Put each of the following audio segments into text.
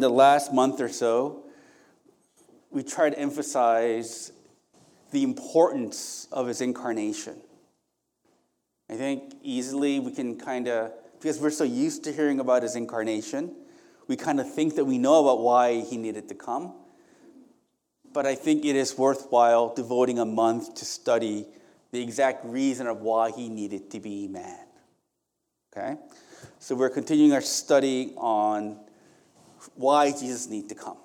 in the last month or so, we try to emphasize the importance of his incarnation. I think easily we can kind of, because we're so used to hearing about his incarnation, we kind of think that we know about why he needed to come. But I think it is worthwhile devoting a month to study the exact reason of why he needed to be man. Okay? So we're continuing our study on why Jesus need to come.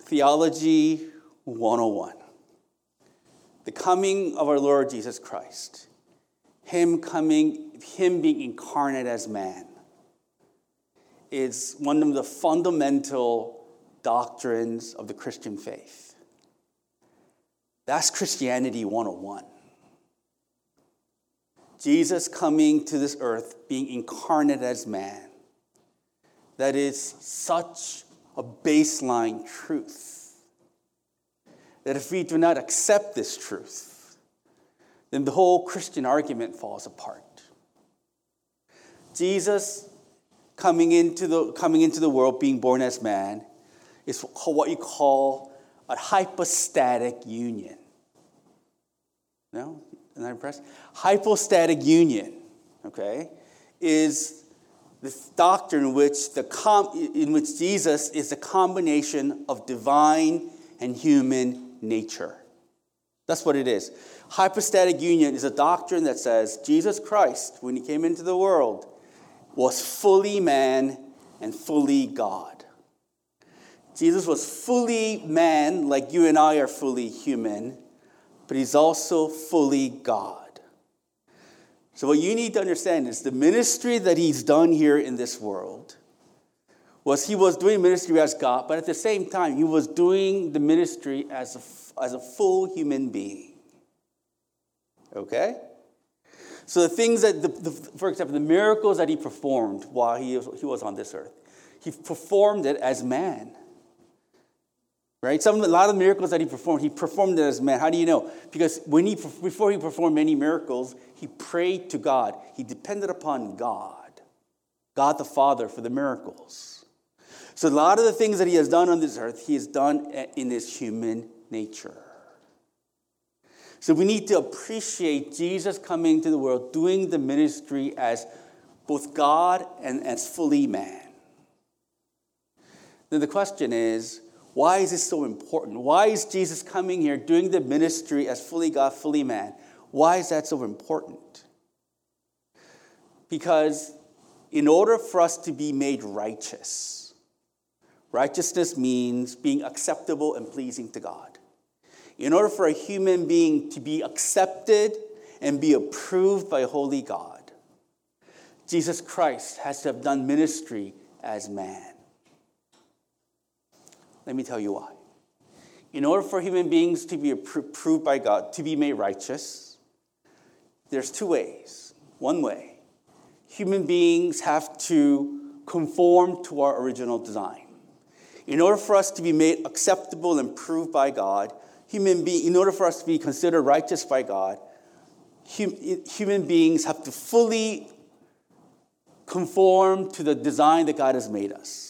Theology 101. The coming of our Lord Jesus Christ. Him coming, Him being incarnate as man is one of the fundamental doctrines of the Christian faith. That's Christianity 101. Jesus coming to this earth, being incarnate as man. That is such a baseline truth. That if we do not accept this truth, then the whole Christian argument falls apart. Jesus coming into the, coming into the world, being born as man, is what you call a hypostatic union. No? Isn't that impressed? Hypostatic union, okay, is this doctrine in which, the com- in which Jesus is a combination of divine and human nature. That's what it is. Hypostatic union is a doctrine that says Jesus Christ, when he came into the world, was fully man and fully God. Jesus was fully man, like you and I are fully human, but he's also fully God. So, what you need to understand is the ministry that he's done here in this world was he was doing ministry as God, but at the same time, he was doing the ministry as a, as a full human being. Okay? So the things that, the, the, for example, the miracles that he performed while he was, he was on this earth, he performed it as man. Right? Some, a lot of miracles that he performed, he performed it as man. How do you know? Because when he, before he performed many miracles, he prayed to God. He depended upon God, God the Father, for the miracles. So a lot of the things that he has done on this earth, he has done in his human nature. So we need to appreciate Jesus coming to the world, doing the ministry as both God and as fully man. Then the question is, why is this so important? Why is Jesus coming here doing the ministry as fully God, fully man? Why is that so important? Because in order for us to be made righteous, righteousness means being acceptable and pleasing to God. In order for a human being to be accepted and be approved by holy God, Jesus Christ has to have done ministry as man. Let me tell you why. In order for human beings to be approved by God, to be made righteous, there's two ways. One way, human beings have to conform to our original design. In order for us to be made acceptable and approved by God, human being, in order for us to be considered righteous by God, hum, human beings have to fully conform to the design that God has made us.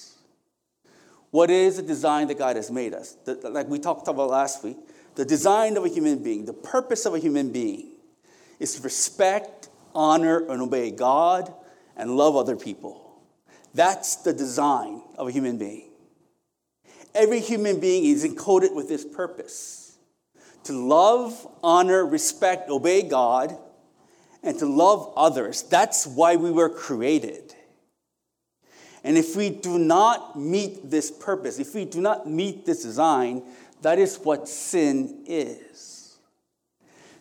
What is the design that God has made us? The, like we talked about last week, the design of a human being, the purpose of a human being is to respect, honor, and obey God and love other people. That's the design of a human being. Every human being is encoded with this purpose to love, honor, respect, obey God, and to love others. That's why we were created. And if we do not meet this purpose, if we do not meet this design, that is what sin is.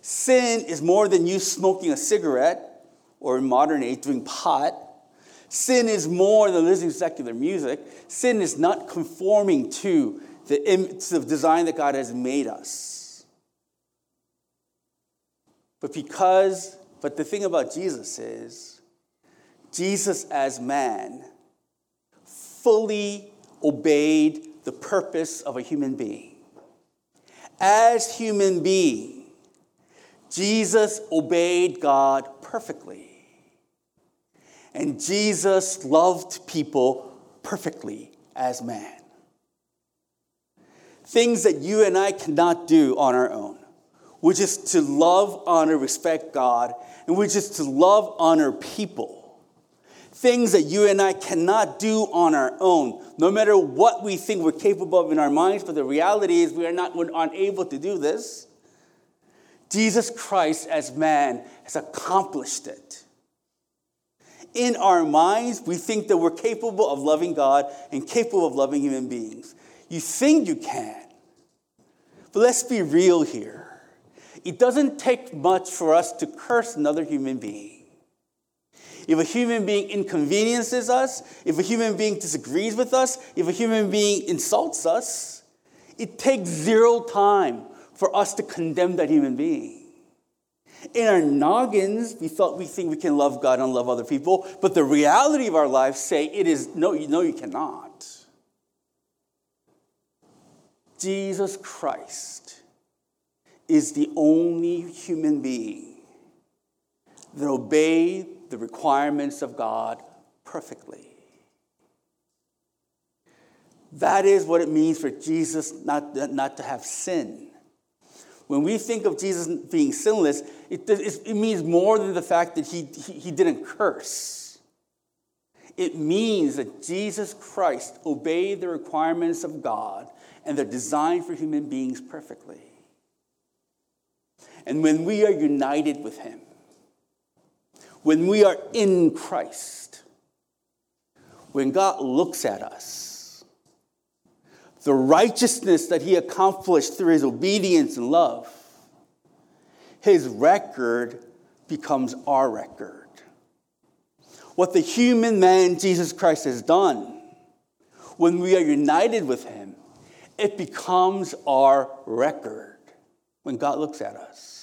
Sin is more than you smoking a cigarette or in modern age doing pot. Sin is more than listening to secular music. Sin is not conforming to the, image, of design that God has made us. But because, but the thing about Jesus is, Jesus as man fully obeyed the purpose of a human being. As human being, Jesus obeyed God perfectly. And Jesus loved people perfectly as man. Things that you and I cannot do on our own, which is to love, honor, respect God, and which is to love, honor people things that you and I cannot do on our own, no matter what we think we're capable of in our minds, but the reality is we are not we're unable to do this. Jesus Christ, as man, has accomplished it. In our minds, we think that we're capable of loving God and capable of loving human beings. You think you can. But let's be real here. It doesn't take much for us to curse another human being. If a human being inconveniences us, if a human being disagrees with us, if a human being insults us, it takes zero time for us to condemn that human being. In our noggins, we thought we think we can love God and love other people, but the reality of our lives say it is no, you know you cannot. Jesus Christ is the only human being that obeyed the requirements of God perfectly. That is what it means for Jesus not, not to have sin. When we think of Jesus being sinless, it, it means more than the fact that he, he, he didn't curse. It means that Jesus Christ obeyed the requirements of God and they're designed for human beings perfectly. And when we are united with Him, when we are in Christ, when God looks at us, the righteousness that he accomplished through his obedience and love, his record becomes our record. What the human man Jesus Christ has done, when we are united with him, it becomes our record when God looks at us.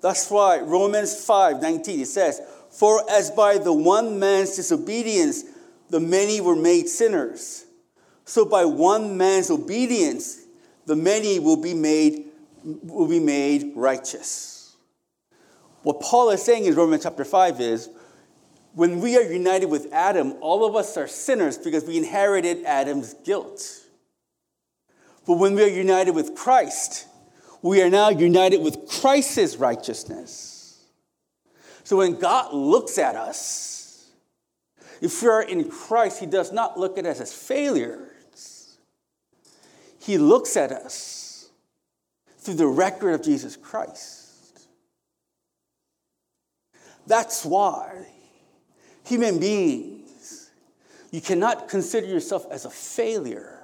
That's why Romans 5 19 it says, For as by the one man's disobedience the many were made sinners, so by one man's obedience the many will be made, will be made righteous. What Paul is saying in Romans chapter 5 is when we are united with Adam, all of us are sinners because we inherited Adam's guilt. But when we are united with Christ, we are now united with Christ's righteousness. So when God looks at us, if we are in Christ, He does not look at us as failures. He looks at us through the record of Jesus Christ. That's why human beings, you cannot consider yourself as a failure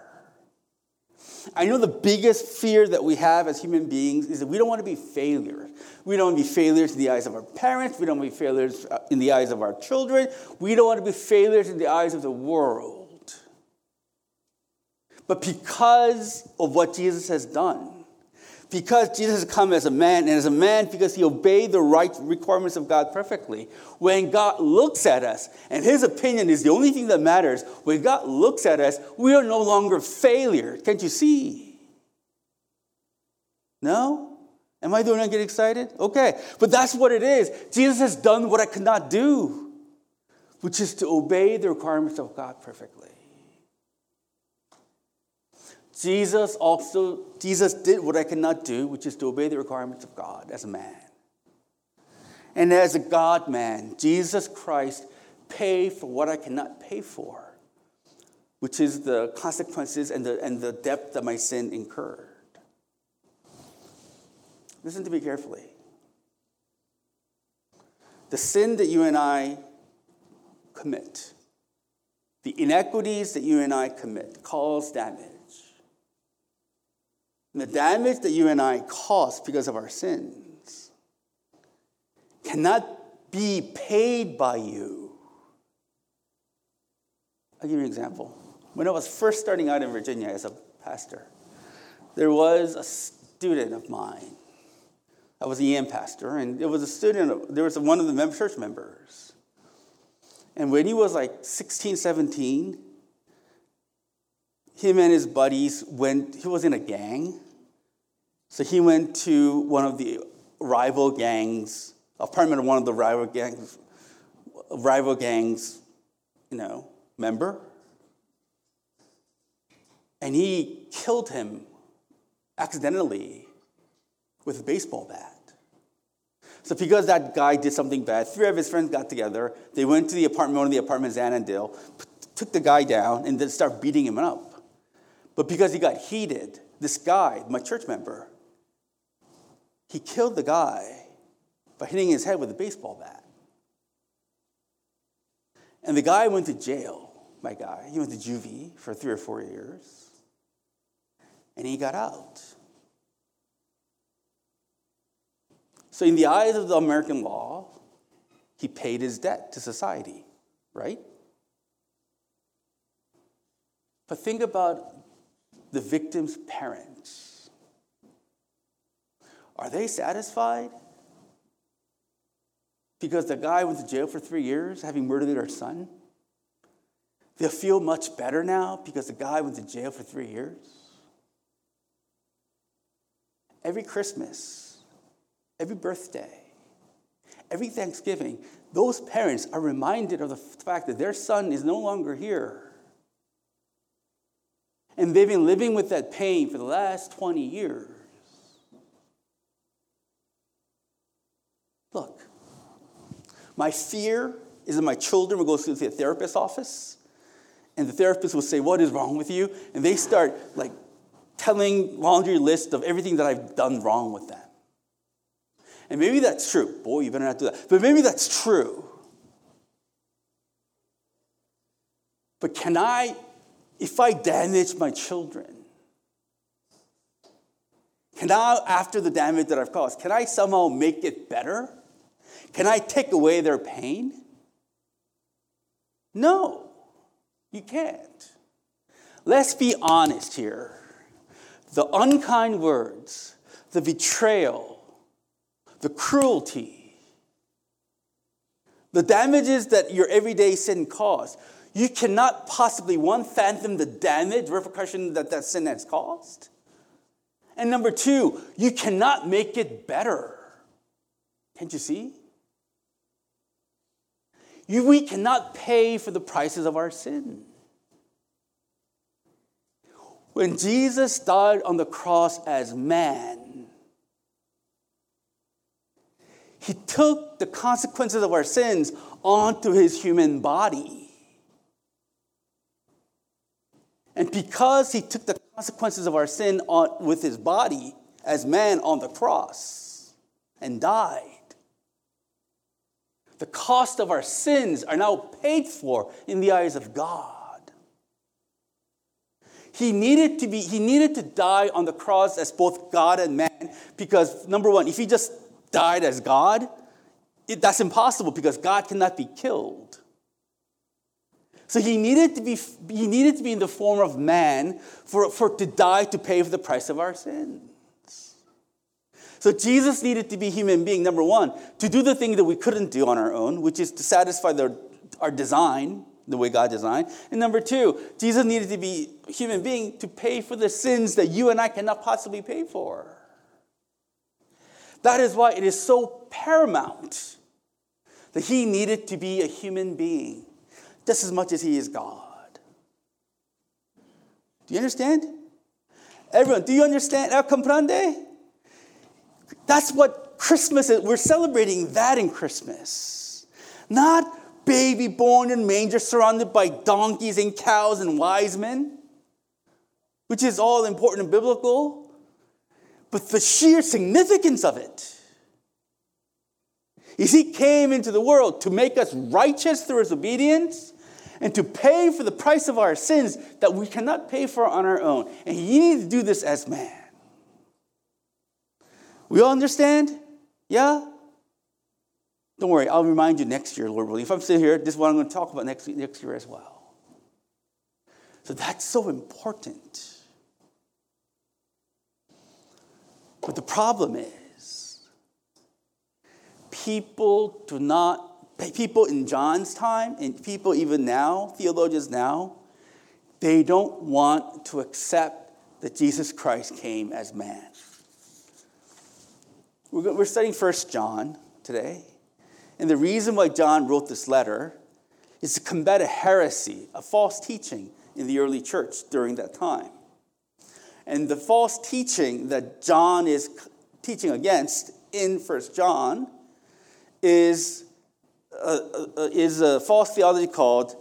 I know the biggest fear that we have as human beings is that we don't want to be failures. We don't want to be failures in the eyes of our parents. We don't want to be failures uh, in the eyes of our children. We don't want to be failures in the eyes of the world. But because of what Jesus has done, because Jesus has come as a man, and as a man, because he obeyed the right requirements of God perfectly, when God looks at us, and his opinion is the only thing that matters, when God looks at us, we are no longer failure. Can't you see? No? Am I doing I get excited? Okay. But that's what it is. Jesus has done what I could not do, which is to obey the requirements of God perfectly. Jesus also, Jesus did what I cannot do, which is to obey the requirements of God as a man. And as a God man, Jesus Christ paid for what I cannot pay for, which is the consequences and the, and the depth that my sin incurred. Listen to me carefully. The sin that you and I commit, the inequities that you and I commit, cause damage. And the damage that you and I cause because of our sins cannot be paid by you. I'll give you an example. When I was first starting out in Virginia as a pastor, there was a student of mine. I was a EM pastor, and it was a student, there was one of the church members. And when he was like 16, 17, him and his buddies went, he was in a gang, so he went to one of the rival gangs, apartment of one of the rival gangs, rival gang's, you know, member. And he killed him accidentally with a baseball bat. So because that guy did something bad, three of his friends got together. They went to the apartment, one of the apartments Annandale, took the guy down, and then started beating him up. But because he got heated, this guy, my church member, he killed the guy by hitting his head with a baseball bat. And the guy went to jail, my guy. He went to juvie for three or four years. And he got out. So, in the eyes of the American law, he paid his debt to society, right? But think about the victim's parents. Are they satisfied? Because the guy went to jail for three years having murdered their son? They'll feel much better now because the guy went to jail for three years? Every Christmas, every birthday, every Thanksgiving, those parents are reminded of the fact that their son is no longer here. And they've been living with that pain for the last 20 years. Look, my fear is that my children will go to the therapist's office, and the therapist will say, What is wrong with you? And they start like telling laundry list of everything that I've done wrong with them. And maybe that's true. Boy, you better not do that. But maybe that's true. But can I, if I damage my children, can I, after the damage that I've caused, can I somehow make it better? Can I take away their pain? No, you can't. Let's be honest here. The unkind words, the betrayal, the cruelty, the damages that your everyday sin caused, you cannot possibly, one, fathom the damage, repercussion that that sin has caused. And number two, you cannot make it better. Can't you see? You, we cannot pay for the prices of our sin. When Jesus died on the cross as man, He took the consequences of our sins onto his human body. And because he took the consequences of our sin on, with his body as man on the cross and died, the cost of our sins are now paid for in the eyes of God. He needed to be, he needed to die on the cross as both God and man because number one, if he just died as God, it, that's impossible because God cannot be killed. So he needed to be, he needed to be in the form of man for, for to die to pay for the price of our sins. So Jesus needed to be human being, number one, to do the thing that we couldn't do on our own, which is to satisfy the, our design, the way God designed. And number two, Jesus needed to be human being to pay for the sins that you and I cannot possibly pay for. That is why it is so paramount that he needed to be a human being just as much as he is God. Do you understand? Everyone, do you understand? comprende? That's what Christmas is. We're celebrating that in Christmas. Not baby born in manger surrounded by donkeys and cows and wise men, which is all important and biblical but the sheer significance of it is he came into the world to make us righteous through his obedience and to pay for the price of our sins that we cannot pay for on our own. And he needed to do this as man. We all understand? Yeah? Don't worry, I'll remind you next year, Lord willing. If I'm sitting here, this is what I'm going to talk about next, next year as well. So that's so important. But the problem is, people do not, people in John's time, and people even now, theologians now, they don't want to accept that Jesus Christ came as man. We're studying First John today. And the reason why John wrote this letter is to combat a heresy, a false teaching in the early church during that time. And the false teaching that John is teaching against in First John is, uh, uh, is a false theology called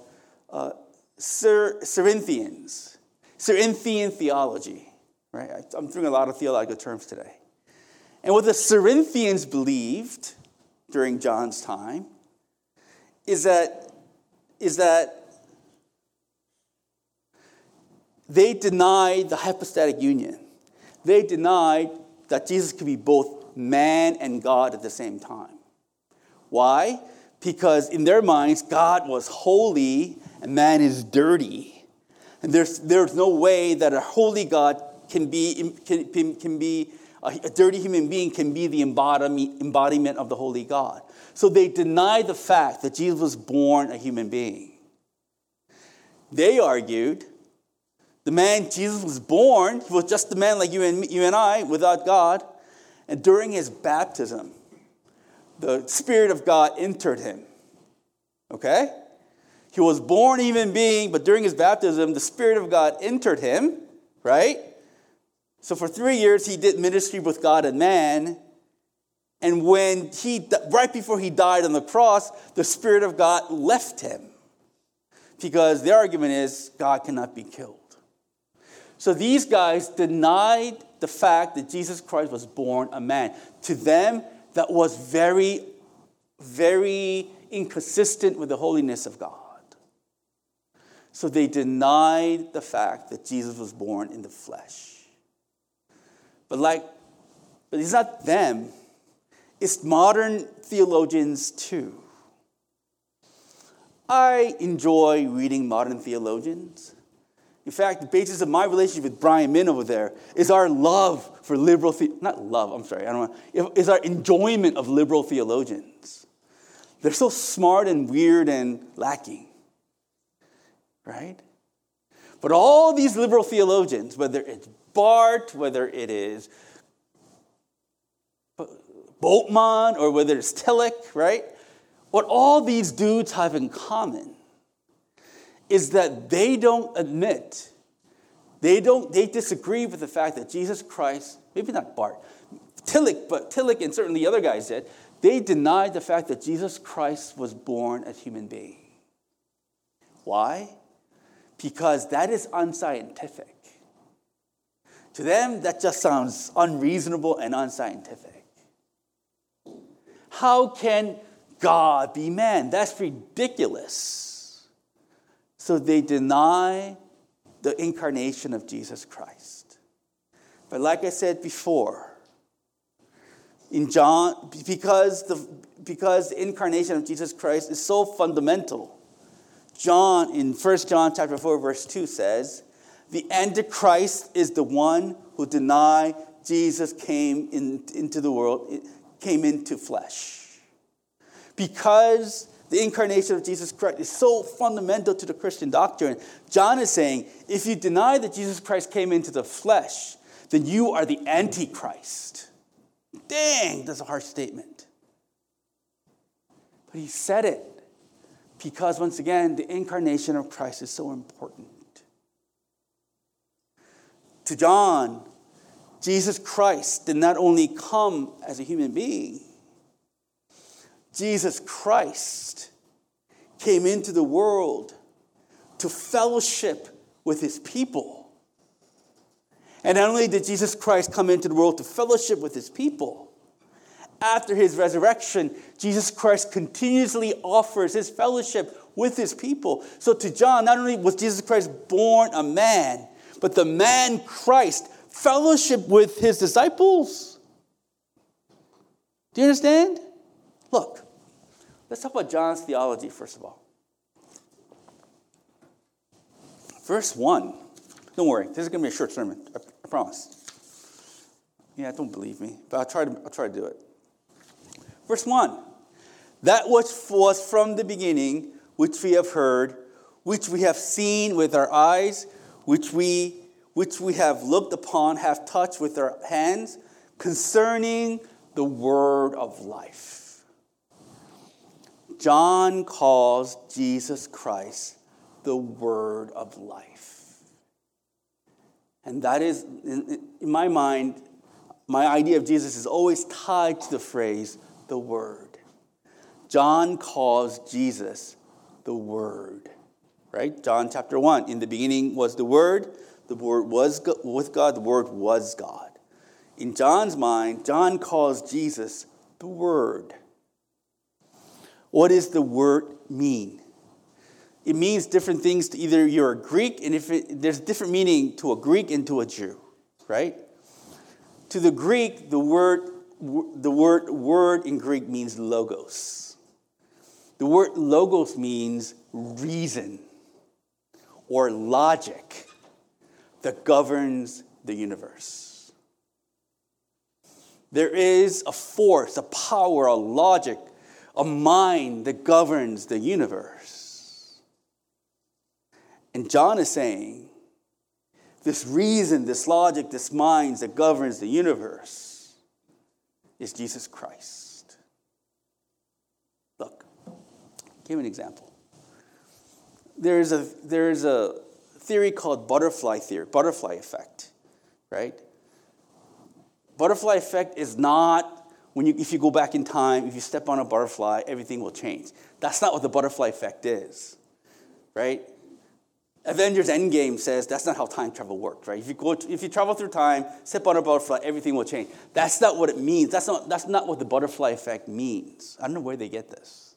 uh, Cerinthians, Cerinthian theology. Right? I'm throwing a lot of theological terms today. And what the Cerinthians believed during John's time is that, is that they denied the hypostatic union. They denied that Jesus could be both man and God at the same time. Why? Because in their minds, God was holy and man is dirty. And there's, there's no way that a holy God can be, can, can be a, dirty human being can be the embodiment of the holy God. So they deny the fact that Jesus was born a human being. They argued the man Jesus was born, he was just a man like you and, you and I without God. And during his baptism, the Spirit of God entered him. Okay? He was born human being, but during his baptism, the Spirit of God entered him, right? So for three years, he did ministry with God and man. And when he, right before he died on the cross, the Spirit of God left him. Because their argument is God cannot be killed. So these guys denied the fact that Jesus Christ was born a man. To them, that was very, very inconsistent with the holiness of God. So they denied the fact that Jesus was born in the flesh. But like, but it's not them, it's modern theologians too. I enjoy reading modern theologians. In fact, the basis of my relationship with Brian Min over there is our love for liberal, the- not love, I'm sorry, I don't know, is our enjoyment of liberal theologians. They're so smart and weird and lacking, right? But all these liberal theologians, whether it's Barth, whether it is Bultmann, or whether it's Tillich, right? What all these dudes have in common is that they don't admit, they don't, they disagree with the fact that Jesus Christ, maybe not Barth, Tillich, but Tillich and certainly the other guys did, they denied the fact that Jesus Christ was born a human being. Why? Because that is unscientific. To them, that just sounds unreasonable and unscientific. How can God be man? That's ridiculous. So they deny the incarnation of Jesus Christ. But like I said before, in John, because the, because the incarnation of Jesus Christ is so fundamental, John, in 1 John chapter 4, verse 2 says, the Antichrist is the one who deny Jesus came in, into the world, came into flesh. Because the incarnation of Jesus Christ is so fundamental to the Christian doctrine, John is saying if you deny that Jesus Christ came into the flesh, then you are the Antichrist. Dang, that's a harsh statement. But he said it because, once again, the incarnation of Christ is so important. To John, Jesus Christ did not only come as a human being, Jesus Christ came into the world to fellowship with his people. And not only did Jesus Christ come into the world to fellowship with his people, after his resurrection, Jesus Christ continuously offers his fellowship with his people. So to John, not only was Jesus Christ born a man, but the man Christ fellowship with his disciples. Do you understand? Look, let's talk about John's theology first of all. Verse 1. Don't worry, this is going to be a short sermon, I promise. Yeah, don't believe me, but I'll try to, I'll try to do it. Verse 1 That which was from the beginning, which we have heard, which we have seen with our eyes, which we, which we have looked upon, have touched with our hands, concerning the word of life. John calls Jesus Christ the Word of life. And that is, in, my mind, my idea of Jesus is always tied to the phrase, the Word. John calls Jesus the Word, right? John chapter 1. In the beginning was the Word, the Word was with God, the Word was God. In John's mind, John calls Jesus the Word. What does the word mean? It means different things to either you're a Greek, and if it, there's different meaning to a Greek and to a Jew, right? To the Greek, the word the word word in Greek means logos. The word logos means reason or logic that governs the universe. There is a force, a power, a logic a mind that governs the universe. And John is saying, this reason, this logic, this mind that governs the universe is Jesus Christ. Look, give an example. There's a, there's a theory called butterfly theory, butterfly effect, right? Butterfly effect is not when you, if you go back in time, if you step on a butterfly, everything will change. That's not what the butterfly effect is, right? Avengers Endgame says that's not how time travel works, right? If you, go, if you travel through time, step on a butterfly, everything will change. That's not what it means. That's not, that's not what the butterfly effect means. I don't know where they get this.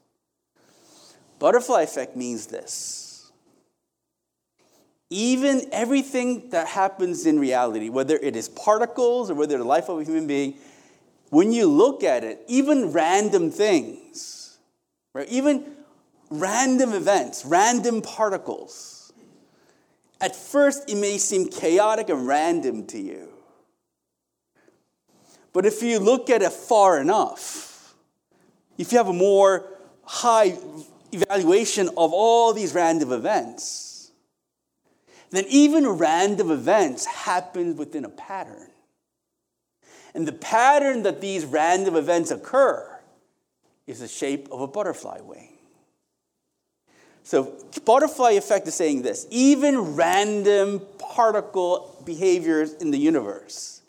Butterfly effect means this. Even everything that happens in reality, whether it is particles or whether the life of a human being, when you look at it, even random things, right? Even random events, random particles, at first it may seem chaotic and random to you. But if you look at it far enough, if you have a more high evaluation of all these random events, then even random events happen within a pattern. And the pattern that these random events occur is the shape of a butterfly wing. So, butterfly effect is saying this even random particle behaviors in the universe,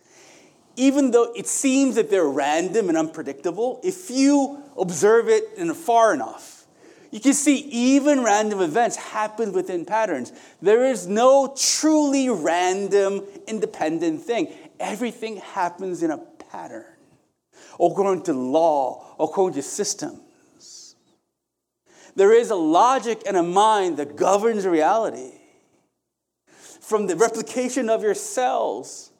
even though it seems that they're random and unpredictable, if you observe it in far enough, you can see even random events happen within patterns. There is no truly random, independent thing. Everything happens in a pattern, according to law, according to systems. There is a logic and a mind that governs reality. From the replication of your cells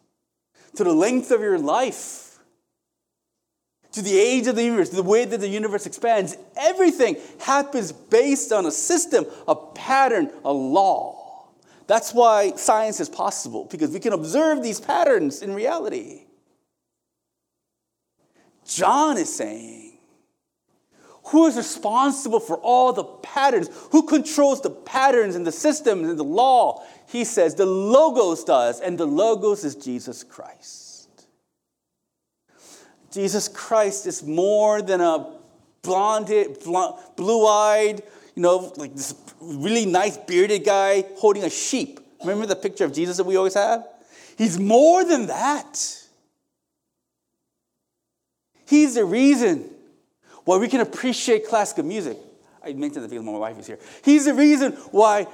to the length of your life, to the age of the universe, the way that the universe expands, everything happens based on a system, a pattern, a law. That's why science is possible, because we can observe these patterns in reality. John is saying, who is responsible for all the patterns? Who controls the patterns and the systems and the law? He says the Logos does, and the Logos is Jesus Christ. Jesus Christ is more than a blonde, blue eyed, you know, like this really nice bearded guy holding a sheep. Remember the picture of Jesus that we always have? He's more than that. He's the reason why we can appreciate classical music. I mentioned that because my wife is here. He's the reason why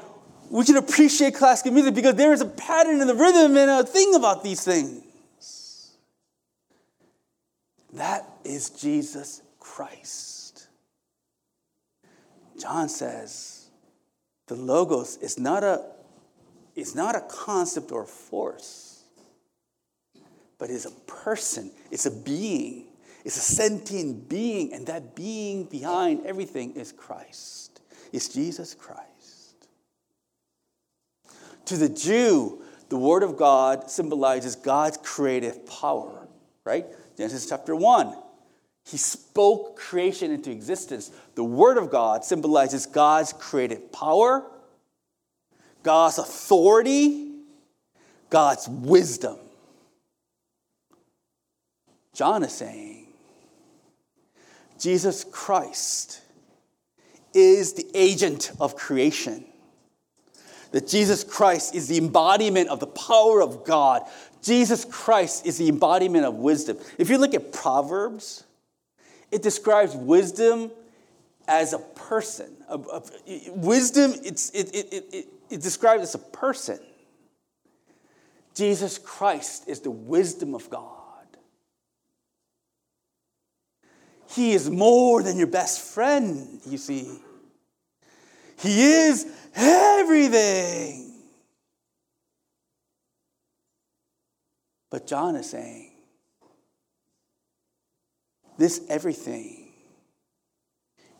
we can appreciate classical music because there is a pattern in the rhythm and a thing about these things. That is Jesus Christ. John says the logos is not a, is not a concept or a force, but is a person, it's a being, it's a sentient being, and that being behind everything is Christ. It's Jesus Christ. To the Jew, the Word of God symbolizes God's creative power, right? Genesis chapter 1. He spoke creation into existence. The Word of God symbolizes God's creative power, God's authority, God's wisdom. John is saying, Jesus Christ is the agent of creation. That Jesus Christ is the embodiment of the power of God. Jesus Christ is the embodiment of wisdom. If you look at Proverbs, it describes wisdom as a person. A, a, wisdom, it, it, it, it describes as a person. Jesus Christ is the wisdom of God. He is more than your best friend, you see. He is everything. But John is saying, this everything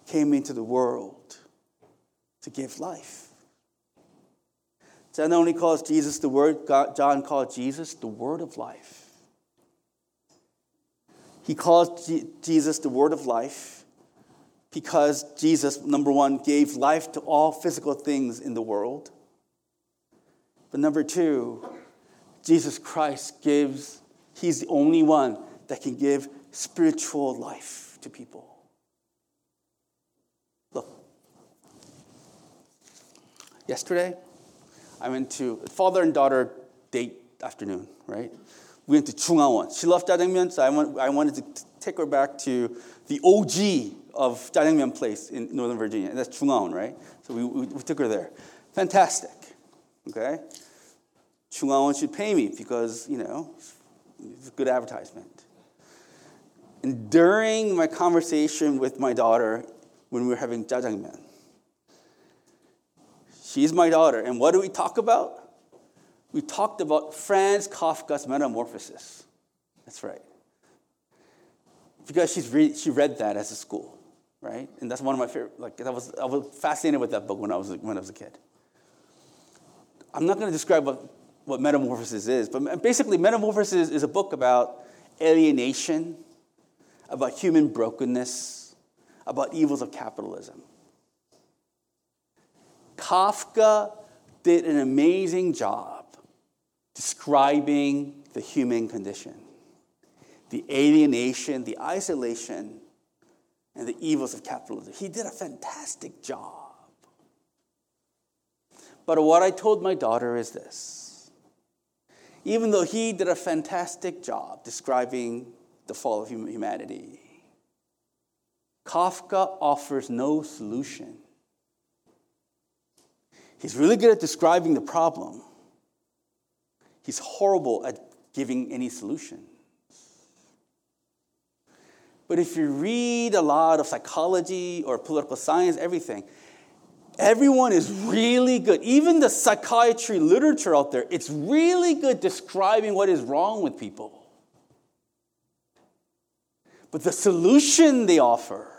came into the world to give life. John only calls Jesus the Word, John called Jesus the Word of life. He calls Jesus the Word of life because Jesus, number one, gave life to all physical things in the world. But number two, Jesus Christ gives, He's the only one that can give spiritual life to people. Look, yesterday, I went to father and daughter date afternoon, right? We went to Chungawon. She loved jjajangmyeon, so I, went, I wanted to take her back to the OG of jjajangmyeon place in Northern Virginia. And that's Chungawon, right? So we, we, we took her there. Fantastic, okay? Chungawon should pay me because, you know, it's a good advertisement. And during my conversation with my daughter, when we were having jjajangmyeon, she's my daughter, and what do we talk about? We talked about Franz Kafka's Metamorphosis. That's right. Because she's re- she read that as a school, right? And that's one of my favorite. Like that was I was fascinated with that book when I was when I was a kid. I'm not going to describe what, what Metamorphosis is, but basically, Metamorphosis is a book about alienation, about human brokenness, about evils of capitalism. Kafka did an amazing job describing the human condition the alienation, the isolation, and the evils of capitalism. He did a fantastic job. But what I told my daughter is this even though he did a fantastic job describing the fall of humanity. Kafka offers no solution. He's really good at describing the problem. He's horrible at giving any solution. But if you read a lot of psychology or political science, everything, everyone is really good. Even the psychiatry literature out there, it's really good describing what is wrong with people. But the solution they offer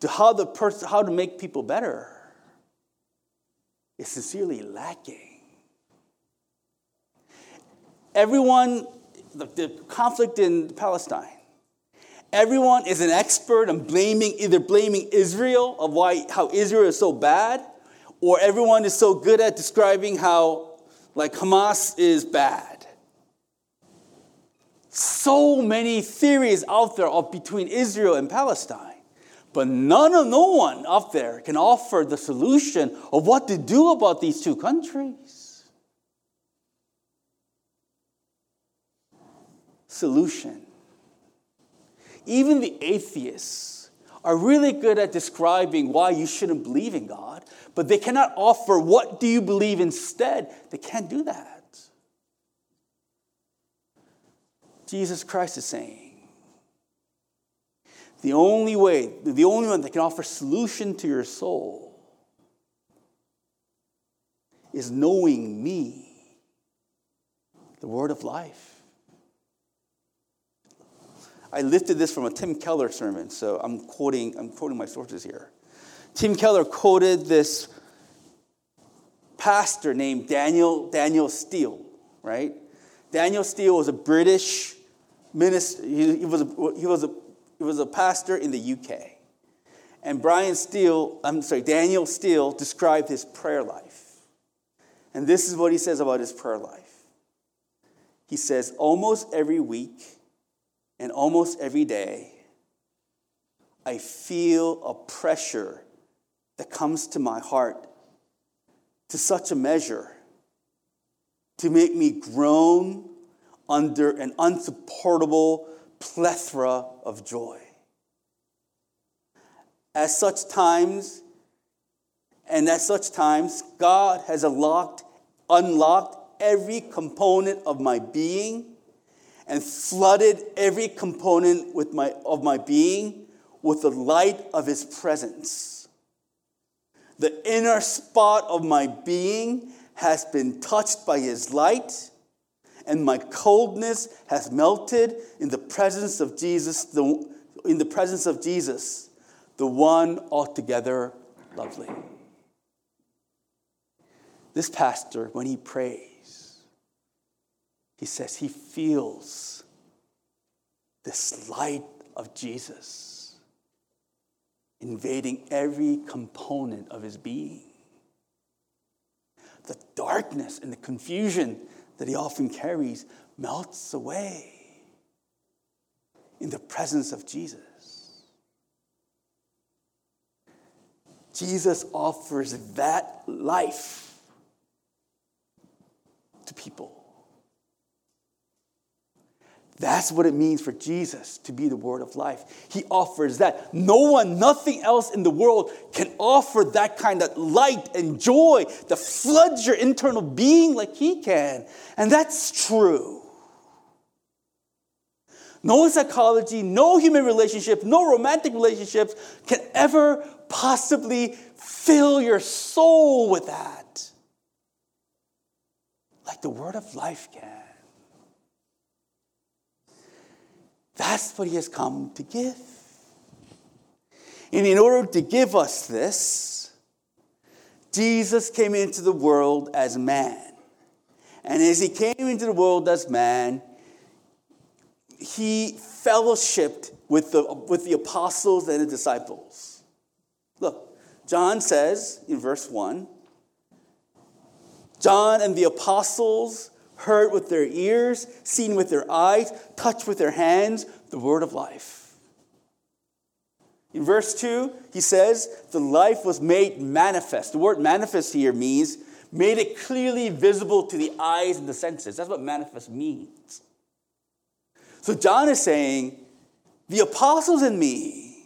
to how, the pers- how to make people better is sincerely lacking. Everyone, the, the conflict in Palestine, everyone is an expert on blaming, either blaming Israel of why, how Israel is so bad, or everyone is so good at describing how, like, Hamas is bad so many theories out there of between Israel and Palestine. But none of no one up there can offer the solution of what to do about these two countries. Solution. Even the atheists are really good at describing why you shouldn't believe in God, but they cannot offer what do you believe instead. They can't do that. Jesus Christ is saying. The only way, the only one that can offer solution to your soul is knowing me, the word of life. I lifted this from a Tim Keller sermon, so I'm quoting, I'm quoting my sources here. Tim Keller quoted this pastor named Daniel, Daniel Steele, right? Daniel Steele was a British minister, he, he, was he, was a, he was a pastor in the UK. And Brian Steele, I'm sorry, Daniel Steele described his prayer life. And this is what he says about his prayer life. He says, almost every week and almost every day, I feel a pressure that comes to my heart to such a measure to make me groan under an unsupportable plethora of joy. At such times, and at such times, God has unlocked, unlocked every component of my being and flooded every component with my, of my being with the light of his presence. The inner spot of my being has been touched by his light, and my coldness has melted in the presence of Jesus, the, in the presence of Jesus, the one altogether lovely. This pastor, when he prays, he says he feels this light of Jesus invading every component of his being. The darkness and the confusion that he often carries melts away in the presence of Jesus. Jesus offers that life to people. That's what it means for Jesus to be the word of life. He offers that. No one, nothing else in the world can offer that kind of light and joy that floods your internal being like he can. And that's true. No psychology, no human relationship, no romantic relationships can ever possibly fill your soul with that like the word of life can. That's what he has come to give. And in order to give us this, Jesus came into the world as man. And as he came into the world as man, he fellowshipped with the, with the apostles and the disciples. Look, John says in verse 1 John and the apostles heard with their ears, seen with their eyes, touched with their hands the word of life. In verse 2, he says, The life was made manifest. The word manifest here means made it clearly visible to the eyes and the senses. That's what manifest means. So John is saying, The apostles and me,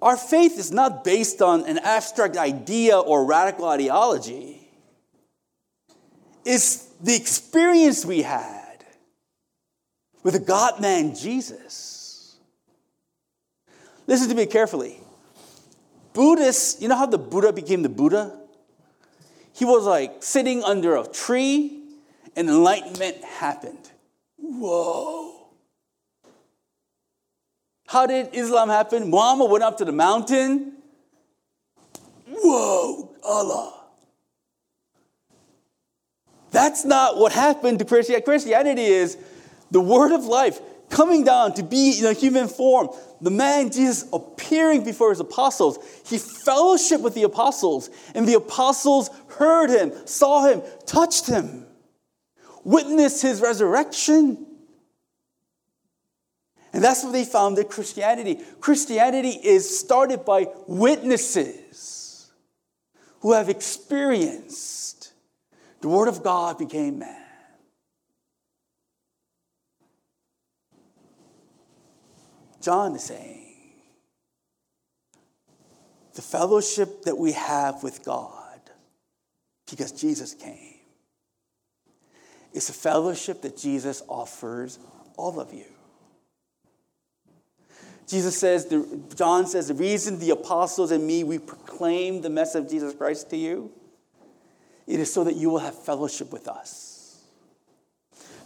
our faith is not based on an abstract idea or radical ideology. It's the experience we had with the God man Jesus. Listen to me carefully. Buddhists, you know how the Buddha became the Buddha? He was like sitting under a tree and enlightenment happened. Whoa. How did Islam happen? Muhammad went up to the mountain. Whoa, Allah. That's not what happened to Christianity. Christianity is the word of life coming down to be in a human form. The man Jesus appearing before his apostles. He fellowshiped with the apostles, and the apostles heard him, saw him, touched him, witnessed his resurrection. And that's what they founded Christianity. Christianity is started by witnesses who have experienced the Word of God became man. John is saying the fellowship that we have with God because Jesus came is a fellowship that Jesus offers all of you. Jesus says, John says, the reason the apostles and me, we proclaim the message of Jesus Christ to you, it is so that you will have fellowship with us.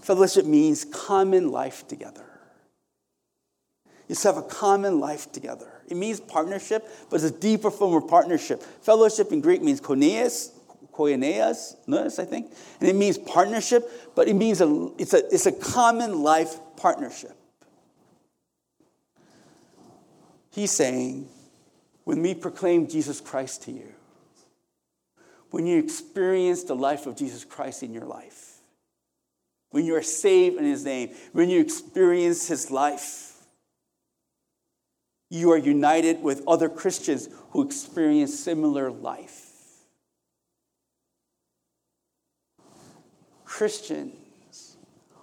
Fellowship means common life together. You have a common life together. It means partnership, but it's a deeper form of partnership. Fellowship in Greek means koineas, koineas, I think, and it means partnership, but it means a, it's, a, it's a common life partnership. He's saying, when we proclaim Jesus Christ to you, when you experience the life of Jesus Christ in your life, when you are saved in His name, when you experience His life, you are united with other Christians who experience similar life. Christians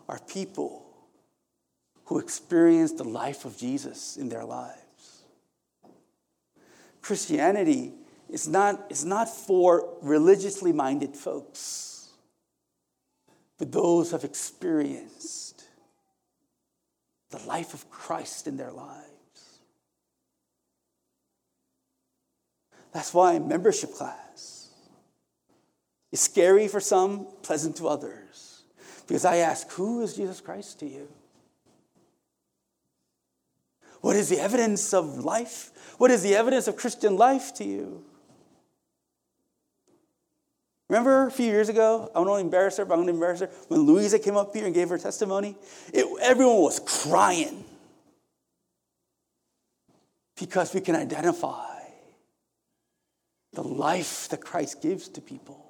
are people who experience the life of Jesus in their lives. Christianity is not, is not for religiously minded folks, but those who have experienced the life of Christ in their lives. That's why membership class is scary for some, pleasant to others. Because I ask, who is Jesus Christ to you? What is the evidence of life? What is the evidence of Christian life to you? Remember a few years ago, I don't embarrass her, but I'm going to embarrass her, when Louisa came up here and gave her testimony? It, everyone was crying because we can identify the life that Christ gives to people.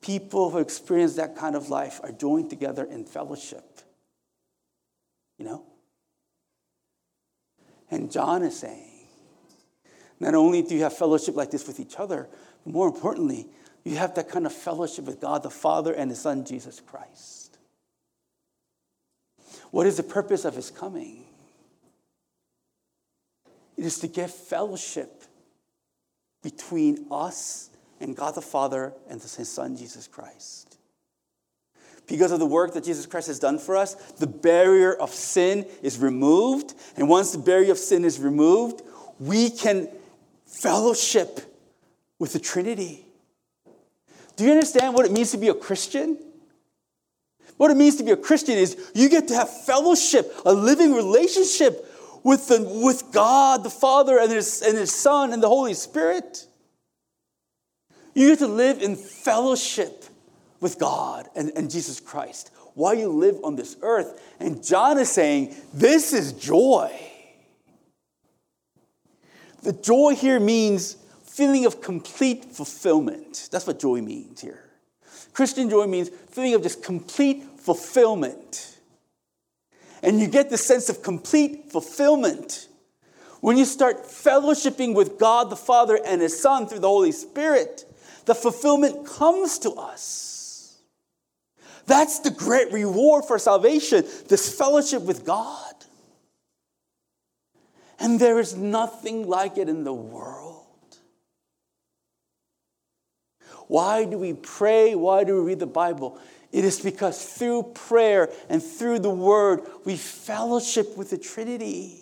People who experience that kind of life are joined together in fellowship. You know? And John is saying, not only do you have fellowship like this with each other, but more importantly, you have that kind of fellowship with God the Father and His Son, Jesus Christ. What is the purpose of His coming? It is to give fellowship between us and God the Father and His Son, Jesus Christ. Because of the work that Jesus Christ has done for us, the barrier of sin is removed. And once the barrier of sin is removed, we can fellowship with the Trinity. Do you understand what it means to be a Christian? What it means to be a Christian is you get to have fellowship, a living relationship with, the, with God, the Father, and his, and his Son, and the Holy Spirit. You get to live in fellowship with God and, and Jesus Christ while you live on this earth. And John is saying, This is joy. The joy here means feeling of complete fulfillment. That's what joy means here. Christian joy means feeling of just complete fulfillment. And you get the sense of complete fulfillment when you start fellowshipping with God the Father and His Son through the Holy Spirit. The fulfillment comes to us. That's the great reward for salvation, this fellowship with God. And there is nothing like it in the world. Why do we pray? Why do we read the Bible? It is because through prayer and through the Word, we fellowship with the Trinity.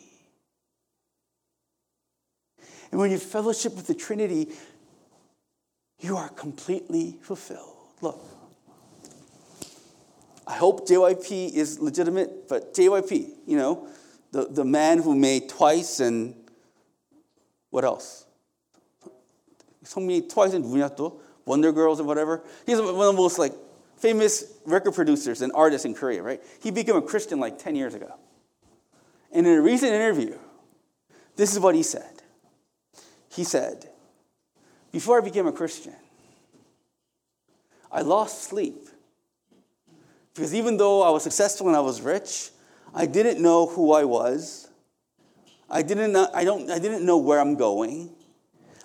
And when you fellowship with the Trinity, you are completely fulfilled. Look, I hope JYP is legitimate, but JYP, you know, the, the man who made twice and what else? 성민이 twice and 누구냐 또? Wonder Girls or whatever. He's one of the most like famous record producers and artists in Korea, right? He became a Christian like 10 years ago. And in a recent interview, this is what he said. He said, Before I became a Christian, I lost sleep. Because even though I was successful and I was rich, I didn't know who I was. I didn't know, I, don't, I didn't know where I'm going.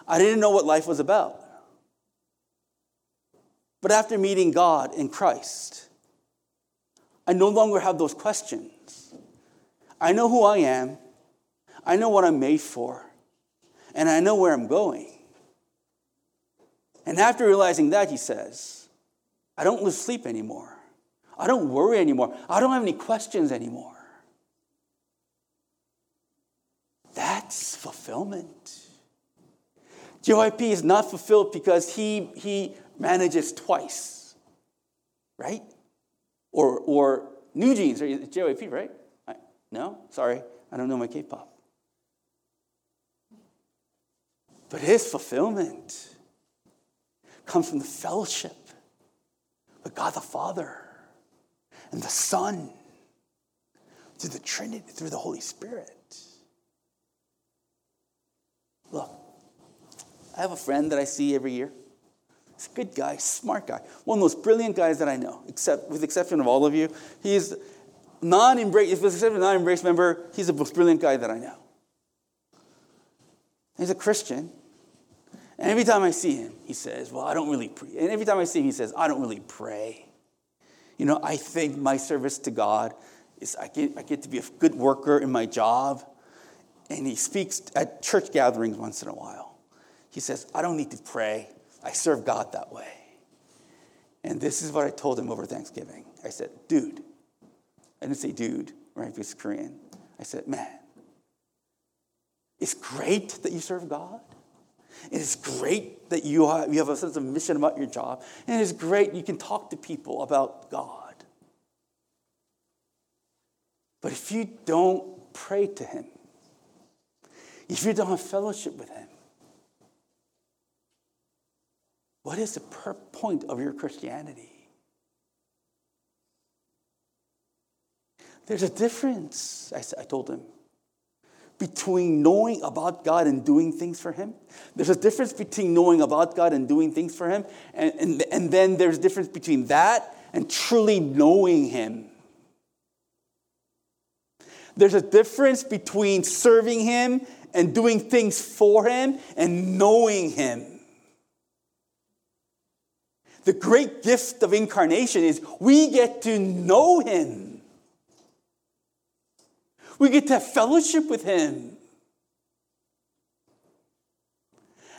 I didn't know what life was about. But after meeting God in Christ, I no longer have those questions. I know who I am, I know what I'm made for, and I know where I'm going. And after realizing that, he says, I don't lose sleep anymore. I don't worry anymore. I don't have any questions anymore. That's fulfillment. JYP is not fulfilled because he, he manages twice, right? Or, or New Jeans, or JYP, right? I, no? Sorry, I don't know my K pop. But his fulfillment comes from the fellowship with God the Father and the Son through the Trinity, through the Holy Spirit. Look, I have a friend that I see every year. He's a good guy, smart guy, one of the most brilliant guys that I know, except with the exception of all of you. He's non embrace, if it's a non embrace member, he's the most brilliant guy that I know. He's a Christian. And every time I see him, he says, Well, I don't really pray. And every time I see him, he says, I don't really pray. You know, I think my service to God is I get, I get to be a good worker in my job. And he speaks at church gatherings once in a while. He says, I don't need to pray. I serve God that way. And this is what I told him over Thanksgiving. I said, dude, I didn't say dude, right? Because Korean. I said, man, it's great that you serve God. It is great that you have, you have a sense of mission about your job. And it is great you can talk to people about God. But if you don't pray to Him, if you don't have fellowship with Him, what is the per- point of your Christianity? There's a difference, I, I told him between knowing about God and doing things for Him. There's a difference between knowing about God and doing things for Him, and, and, and then there's a difference between that and truly knowing Him. There's a difference between serving Him and doing things for Him and knowing Him. The great gift of incarnation is we get to know Him. We get to have fellowship with Him.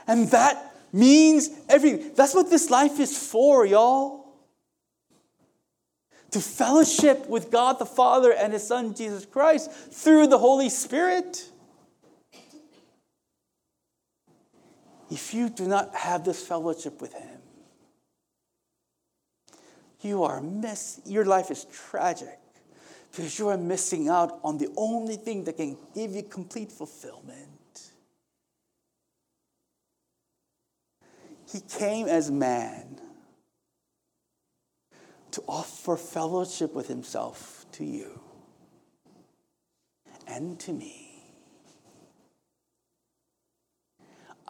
And that means everything. That's what this life is for, y'all. To fellowship with God the Father and His Son Jesus Christ through the Holy Spirit. If you do not have this fellowship with Him, you are miss. Your life is tragic because you are missing out on the only thing that can give you complete fulfillment. He came as man to offer fellowship with himself to you and to me.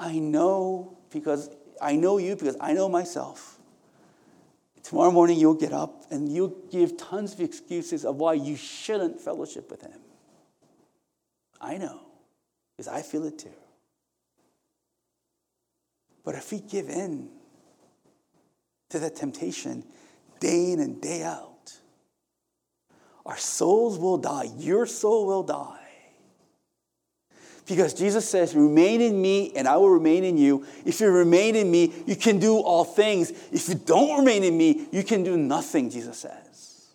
I know because I know you because I know myself. Tomorrow morning, you'll get up and you'll give tons of excuses of why you shouldn't fellowship with Him. I know, because I feel it too. But if we give in to that temptation day in and day out, our souls will die. Your soul will die. Because Jesus says, Remain in me, and I will remain in you. If you remain in me, you can do all things. If you don't remain in me, you can do nothing, Jesus says.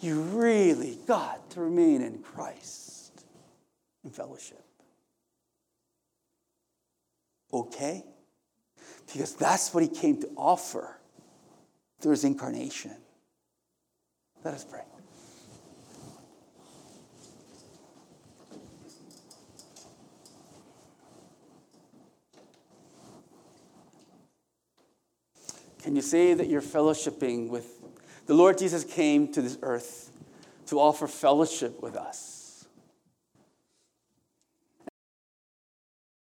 You really got to remain in Christ in fellowship. Okay? Because that's what he came to offer through his incarnation. Let us pray. Can you say that you're fellowshipping with the Lord Jesus came to this earth to offer fellowship with us?